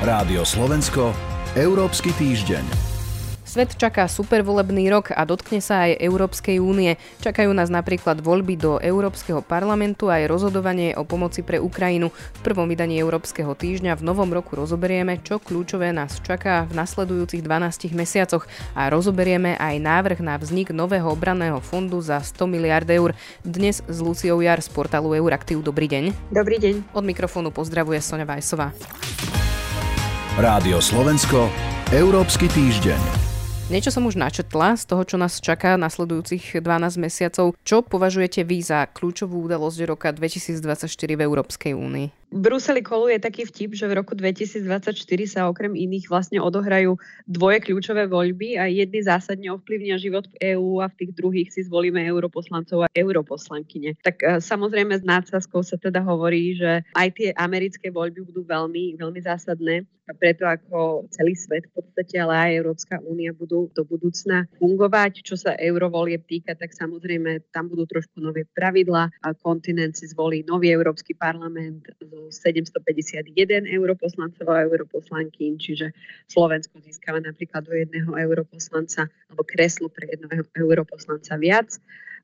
Rádio Slovensko, Európsky týždeň. Svet čaká supervolebný rok a dotkne sa aj Európskej únie. Čakajú nás napríklad voľby do Európskeho parlamentu a aj rozhodovanie o pomoci pre Ukrajinu. V prvom vydaní Európskeho týždňa v novom roku rozoberieme, čo kľúčové nás čaká v nasledujúcich 12 mesiacoch a rozoberieme aj návrh na vznik nového obranného fondu za 100 miliard eur. Dnes s Luciou Jar z portálu Euraktiv. Dobrý deň. Dobrý deň. Od mikrofónu pozdravuje Sonja Vajsová. Rádio Slovensko, Európsky týždeň. Niečo som už načetla z toho, čo nás čaká nasledujúcich 12 mesiacov. Čo považujete vy za kľúčovú udalosť roka 2024 v Európskej únii? V Bruseli koluje taký vtip, že v roku 2024 sa okrem iných vlastne odohrajú dvoje kľúčové voľby a jedny zásadne ovplyvnia život v EÚ a v tých druhých si zvolíme europoslancov a europoslankyne. Tak e, samozrejme s nádsazkou sa teda hovorí, že aj tie americké voľby budú veľmi, veľmi zásadné a preto ako celý svet v podstate, ale aj Európska únia budú do budúcna fungovať. Čo sa eurovolieb týka, tak samozrejme tam budú trošku nové pravidla a kontinent si zvolí nový Európsky parlament so 751 europoslancov a europoslankyň, čiže Slovensko získava napríklad do jedného europoslanca alebo kreslo pre jedného europoslanca viac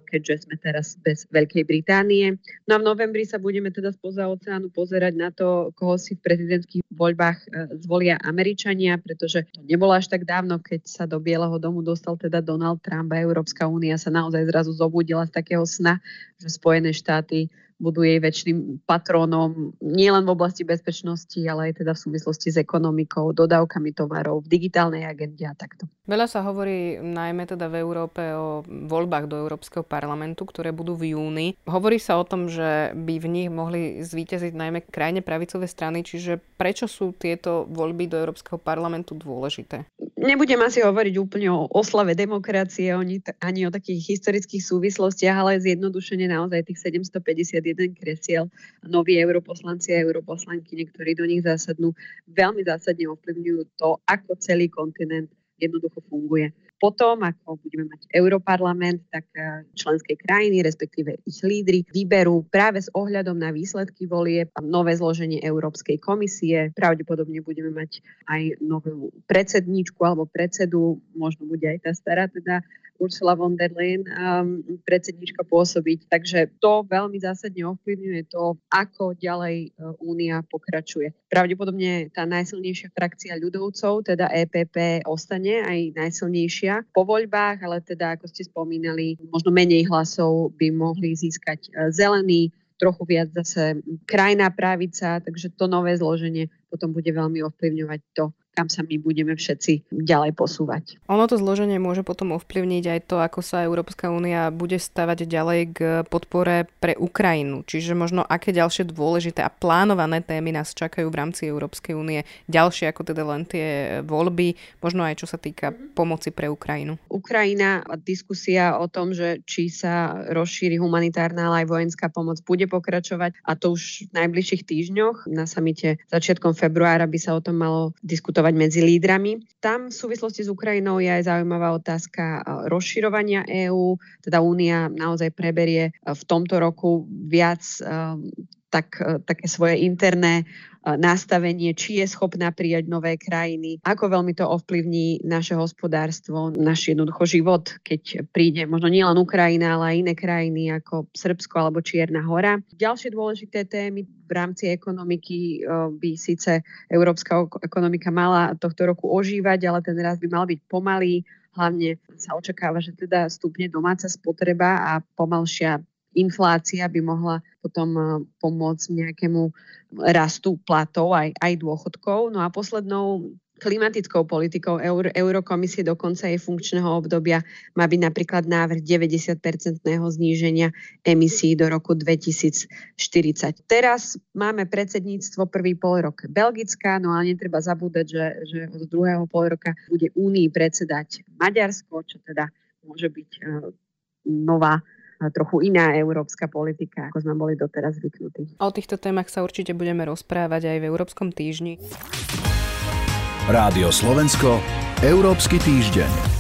keďže sme teraz bez Veľkej Británie. No a v novembri sa budeme teda spoza oceánu pozerať na to, koho si v prezidentských voľbách e, zvolia Američania, pretože to nebolo až tak dávno, keď sa do Bieleho domu dostal teda Donald Trump a Európska únia sa naozaj zrazu zobudila z takého sna, že Spojené štáty budú jej väčšným patrónom nielen v oblasti bezpečnosti, ale aj teda v súvislosti s ekonomikou, dodávkami tovarov, v digitálnej agende a takto. Veľa sa hovorí najmä teda v Európe o voľbách do Európskeho parlamentu, ktoré budú v júni. Hovorí sa o tom, že by v nich mohli zvíťaziť najmä krajne pravicové strany, čiže prečo sú tieto voľby do Európskeho parlamentu dôležité? Nebudem asi hovoriť úplne o oslave demokracie, ani, o takých historických súvislostiach, ale zjednodušene naozaj tých 751 kresiel noví europoslanci a europoslanky, ktorí do nich zásadnú, veľmi zásadne ovplyvňujú to, ako celý kontinent jednoducho funguje. Potom, ako budeme mať Europarlament, tak e, členské krajiny, respektíve ich lídry, vyberú práve s ohľadom na výsledky volie nové zloženie Európskej komisie. Pravdepodobne budeme mať aj novú predsedníčku alebo predsedu, možno bude aj tá stará teda Ursula von der Leyen um, predsednička pôsobiť. Takže to veľmi zásadne ovplyvňuje to, ako ďalej uh, Únia pokračuje. Pravdepodobne tá najsilnejšia frakcia ľudovcov, teda EPP, ostane aj najsilnejšia po voľbách, ale teda, ako ste spomínali, možno menej hlasov by mohli získať uh, zelení, trochu viac zase krajná pravica, takže to nové zloženie potom bude veľmi ovplyvňovať to, kam sa my budeme všetci ďalej posúvať. Ono to zloženie môže potom ovplyvniť aj to, ako sa Európska únia bude stavať ďalej k podpore pre Ukrajinu. Čiže možno aké ďalšie dôležité a plánované témy nás čakajú v rámci Európskej únie. Ďalšie ako teda len tie voľby, možno aj čo sa týka pomoci pre Ukrajinu. Ukrajina a diskusia o tom, že či sa rozšíri humanitárna, ale aj vojenská pomoc bude pokračovať a to už v najbližších týždňoch. Na samite začiatkom februára by sa o tom malo diskutovať diskutovať medzi lídrami. Tam v súvislosti s Ukrajinou je aj zaujímavá otázka e, rozširovania EÚ. Teda Únia naozaj preberie e, v tomto roku viac e, tak, také svoje interné nastavenie, či je schopná prijať nové krajiny, ako veľmi to ovplyvní naše hospodárstvo, náš jednoducho život, keď príde možno nielen Ukrajina, ale aj iné krajiny ako Srbsko alebo Čierna hora. Ďalšie dôležité témy v rámci ekonomiky eh, by síce európska ekonomika mala tohto roku ožívať, ale ten rast by mal byť pomalý. Hlavne sa očakáva, že teda stupne domáca spotreba a pomalšia inflácia by mohla potom eh, pomôcť nejakému rastu platov aj, aj dôchodkov. No a poslednou klimatickou politikou Euro, Eurokomisie do konca jej funkčného obdobia má byť napríklad návrh 90-percentného zníženia emisí do roku 2040. Teraz máme predsedníctvo prvý pol rok Belgická, no ale netreba zabúdať, že, že od druhého pol roka bude Únii predsedať Maďarsko, čo teda môže byť uh, nová trochu iná európska politika, ako sme boli doteraz zvyknutí. O týchto témach sa určite budeme rozprávať aj v Európskom týždni. Rádio Slovensko, Európsky týždeň.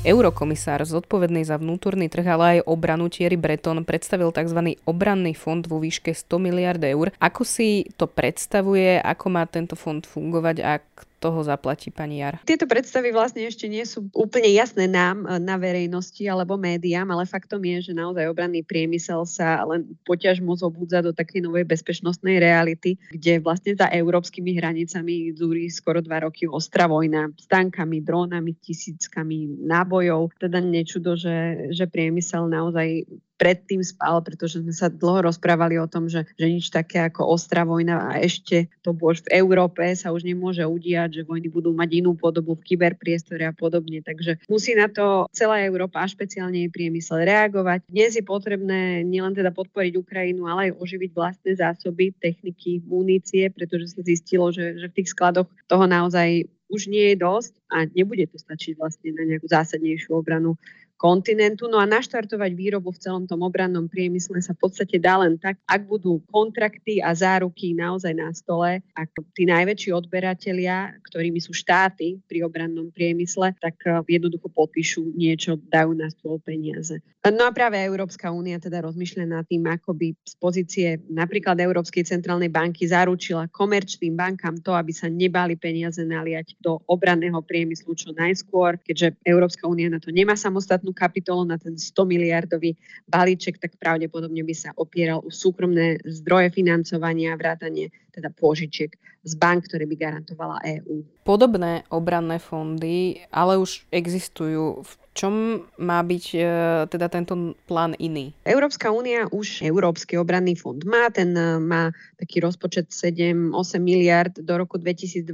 Eurokomisár zodpovedný za vnútorný trh, ale aj obranu Thierry Breton predstavil tzv. obranný fond vo výške 100 miliard eur. Ako si to predstavuje, ako má tento fond fungovať a toho zaplatí pani Jar? Tieto predstavy vlastne ešte nie sú úplne jasné nám e, na verejnosti alebo médiám, ale faktom je, že naozaj obranný priemysel sa len poťažmo zobúdza do takej novej bezpečnostnej reality, kde vlastne za európskymi hranicami zúri skoro dva roky ostrá vojna s tankami, drónami, tisíckami nábojov. Teda nečudo, že, že priemysel naozaj predtým spal, pretože sme sa dlho rozprávali o tom, že, že nič také ako ostrá vojna a ešte to už v Európe sa už nemôže udiať, že vojny budú mať inú podobu v kyberpriestore a podobne. Takže musí na to celá Európa a špeciálne jej priemysel reagovať. Dnes je potrebné nielen teda podporiť Ukrajinu, ale aj oživiť vlastné zásoby, techniky, munície, pretože sa zistilo, že, že v tých skladoch toho naozaj už nie je dosť a nebude to stačiť vlastne na nejakú zásadnejšiu obranu kontinentu. No a naštartovať výrobu v celom tom obrannom priemysle sa v podstate dá len tak, ak budú kontrakty a záruky naozaj na stole, ak tí najväčší odberatelia, ktorými sú štáty pri obrannom priemysle, tak eh, jednoducho podpíšu niečo, dajú na stôl peniaze. No a práve Európska únia teda rozmýšľa nad tým, ako by z pozície napríklad Európskej centrálnej banky zaručila komerčným bankám to, aby sa nebali peniaze naliať do obranného priemyslu čo najskôr, keďže Európska únia na to nemá samostatnú samostatnú kapitolu na ten 100 miliardový balíček, tak pravdepodobne by sa opieral o súkromné zdroje financovania, vrátanie teda pôžičiek z bank, ktoré by garantovala EÚ. Podobné obranné fondy ale už existujú. V čom má byť e, teda tento plán iný? Európska únia už Európsky obranný fond má. Ten e, má taký rozpočet 7-8 miliard do roku 2027,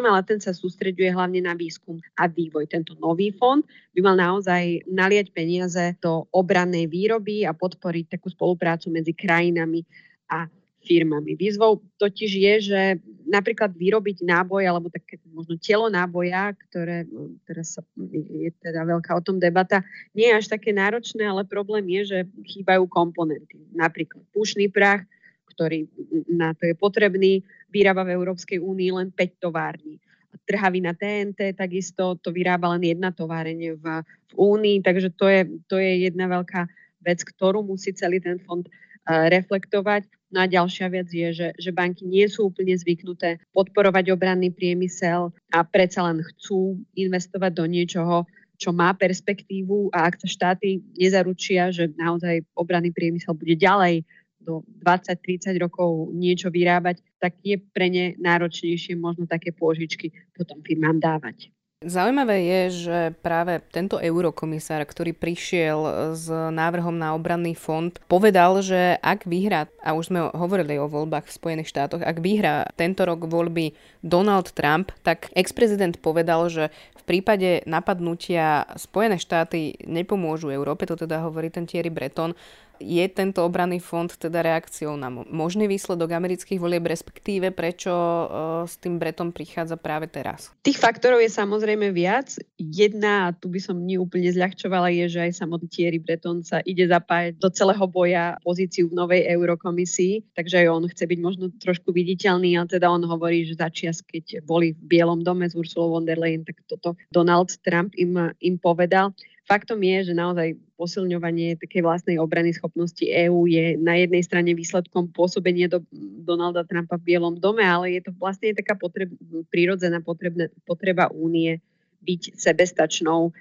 ale ten sa sústreďuje hlavne na výskum a vývoj. Tento nový fond by mal naozaj naliať peniaze do obrannej výroby a podporiť takú spoluprácu medzi krajinami a firmami. Výzvou totiž je, že napríklad vyrobiť náboj alebo také možno telo náboja, ktoré teraz sa, je teda veľká o tom debata, nie je až také náročné, ale problém je, že chýbajú komponenty. Napríklad pušný prach, ktorý na to je potrebný, vyrába v Európskej únii len 5 tovární. Trhavina TNT, takisto to vyrába len jedna továrenie v, v Únii, takže to je, to je jedna veľká vec, ktorú musí celý ten fond reflektovať. No a ďalšia vec je, že, že banky nie sú úplne zvyknuté podporovať obranný priemysel a predsa len chcú investovať do niečoho, čo má perspektívu a ak sa štáty nezaručia, že naozaj obranný priemysel bude ďalej do 20-30 rokov niečo vyrábať, tak je pre ne náročnejšie možno také pôžičky potom firmám dávať. Zaujímavé je, že práve tento eurokomisár, ktorý prišiel s návrhom na obranný fond, povedal, že ak vyhrá, a už sme hovorili o voľbách v Spojených štátoch, ak vyhrá tento rok voľby Donald Trump, tak ex-prezident povedal, že v prípade napadnutia Spojené štáty nepomôžu Európe, to teda hovorí ten Thierry Breton, je tento obranný fond teda reakciou na možný výsledok amerických volieb, respektíve prečo uh, s tým Bretom prichádza práve teraz? Tých faktorov je samozrejme viac. Jedna, a tu by som nie úplne zľahčovala, je, že aj samotný Thierry Breton sa ide zapájať do celého boja pozíciu v novej eurokomisii, takže aj on chce byť možno trošku viditeľný, ale teda on hovorí, že začias, keď boli v Bielom dome s Ursulou von der Leyen, tak toto Donald Trump im, im povedal. Faktom je, že naozaj posilňovanie takej vlastnej obrany schopnosti EÚ je na jednej strane výsledkom pôsobenia do Donalda Trumpa v Bielom dome, ale je to vlastne taká potreb, prírodzená potrebne, potreba únie byť sebestačnou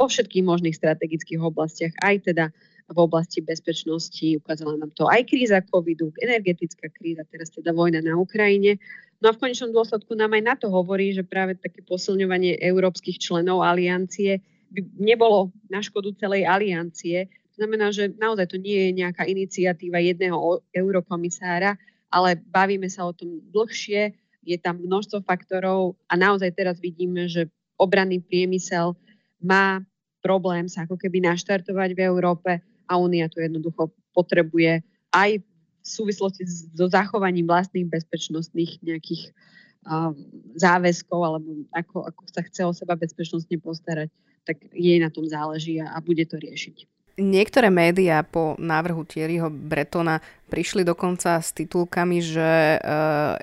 vo všetkých možných strategických oblastiach, aj teda v oblasti bezpečnosti. Ukázala nám to aj kríza covidu, energetická kríza, teraz teda vojna na Ukrajine. No a v konečnom dôsledku nám aj na to hovorí, že práve také posilňovanie európskych členov aliancie by nebolo na škodu celej aliancie. To znamená, že naozaj to nie je nejaká iniciatíva jedného eurokomisára, ale bavíme sa o tom dlhšie, je tam množstvo faktorov a naozaj teraz vidíme, že obranný priemysel má problém sa ako keby naštartovať v Európe a Únia to jednoducho potrebuje aj v súvislosti so zachovaním vlastných bezpečnostných nejakých um, záväzkov alebo ako, ako sa chce o seba bezpečnostne postarať tak jej na tom záleží a, a bude to riešiť. Niektoré médiá po návrhu Thierryho Bretona prišli dokonca s titulkami, že e,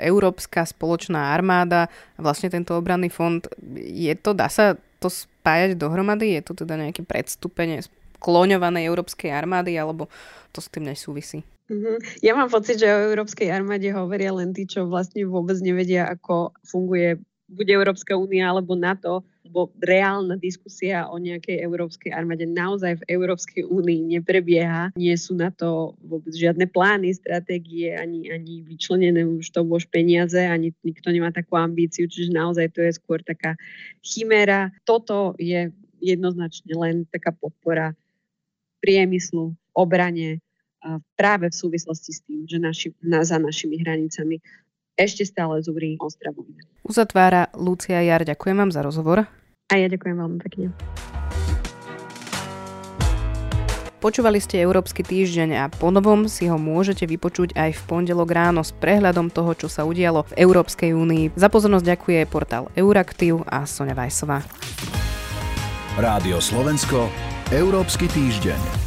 Európska spoločná armáda, vlastne tento obranný fond, je to, dá sa to spájať dohromady? Je to teda nejaké predstupenie kloňovanej európskej armády, alebo to s tým nesúvisí? Mm-hmm. Ja mám pocit, že o Európskej armáde hovoria len tí, čo vlastne vôbec nevedia, ako funguje buď Európska únia alebo NATO, lebo reálna diskusia o nejakej Európskej armáde naozaj v Európskej únii neprebieha. Nie sú na to vôbec žiadne plány, stratégie, ani, ani vyčlenené už to už peniaze, ani nikto nemá takú ambíciu, čiže naozaj to je skôr taká chiméra. Toto je jednoznačne len taká podpora priemyslu, obrane, práve v súvislosti s tým, že naši, na, za našimi hranicami ešte stále zúri ostra vojna. Uzatvára Lucia Jar. Ďakujem vám za rozhovor. A ja ďakujem veľmi pekne. Počúvali ste Európsky týždeň a ponovom si ho môžete vypočuť aj v pondelok ráno s prehľadom toho, čo sa udialo v Európskej únii. Za pozornosť ďakuje portál Euraktiv a Sonja Vajsová. Rádio Slovensko, Európsky týždeň.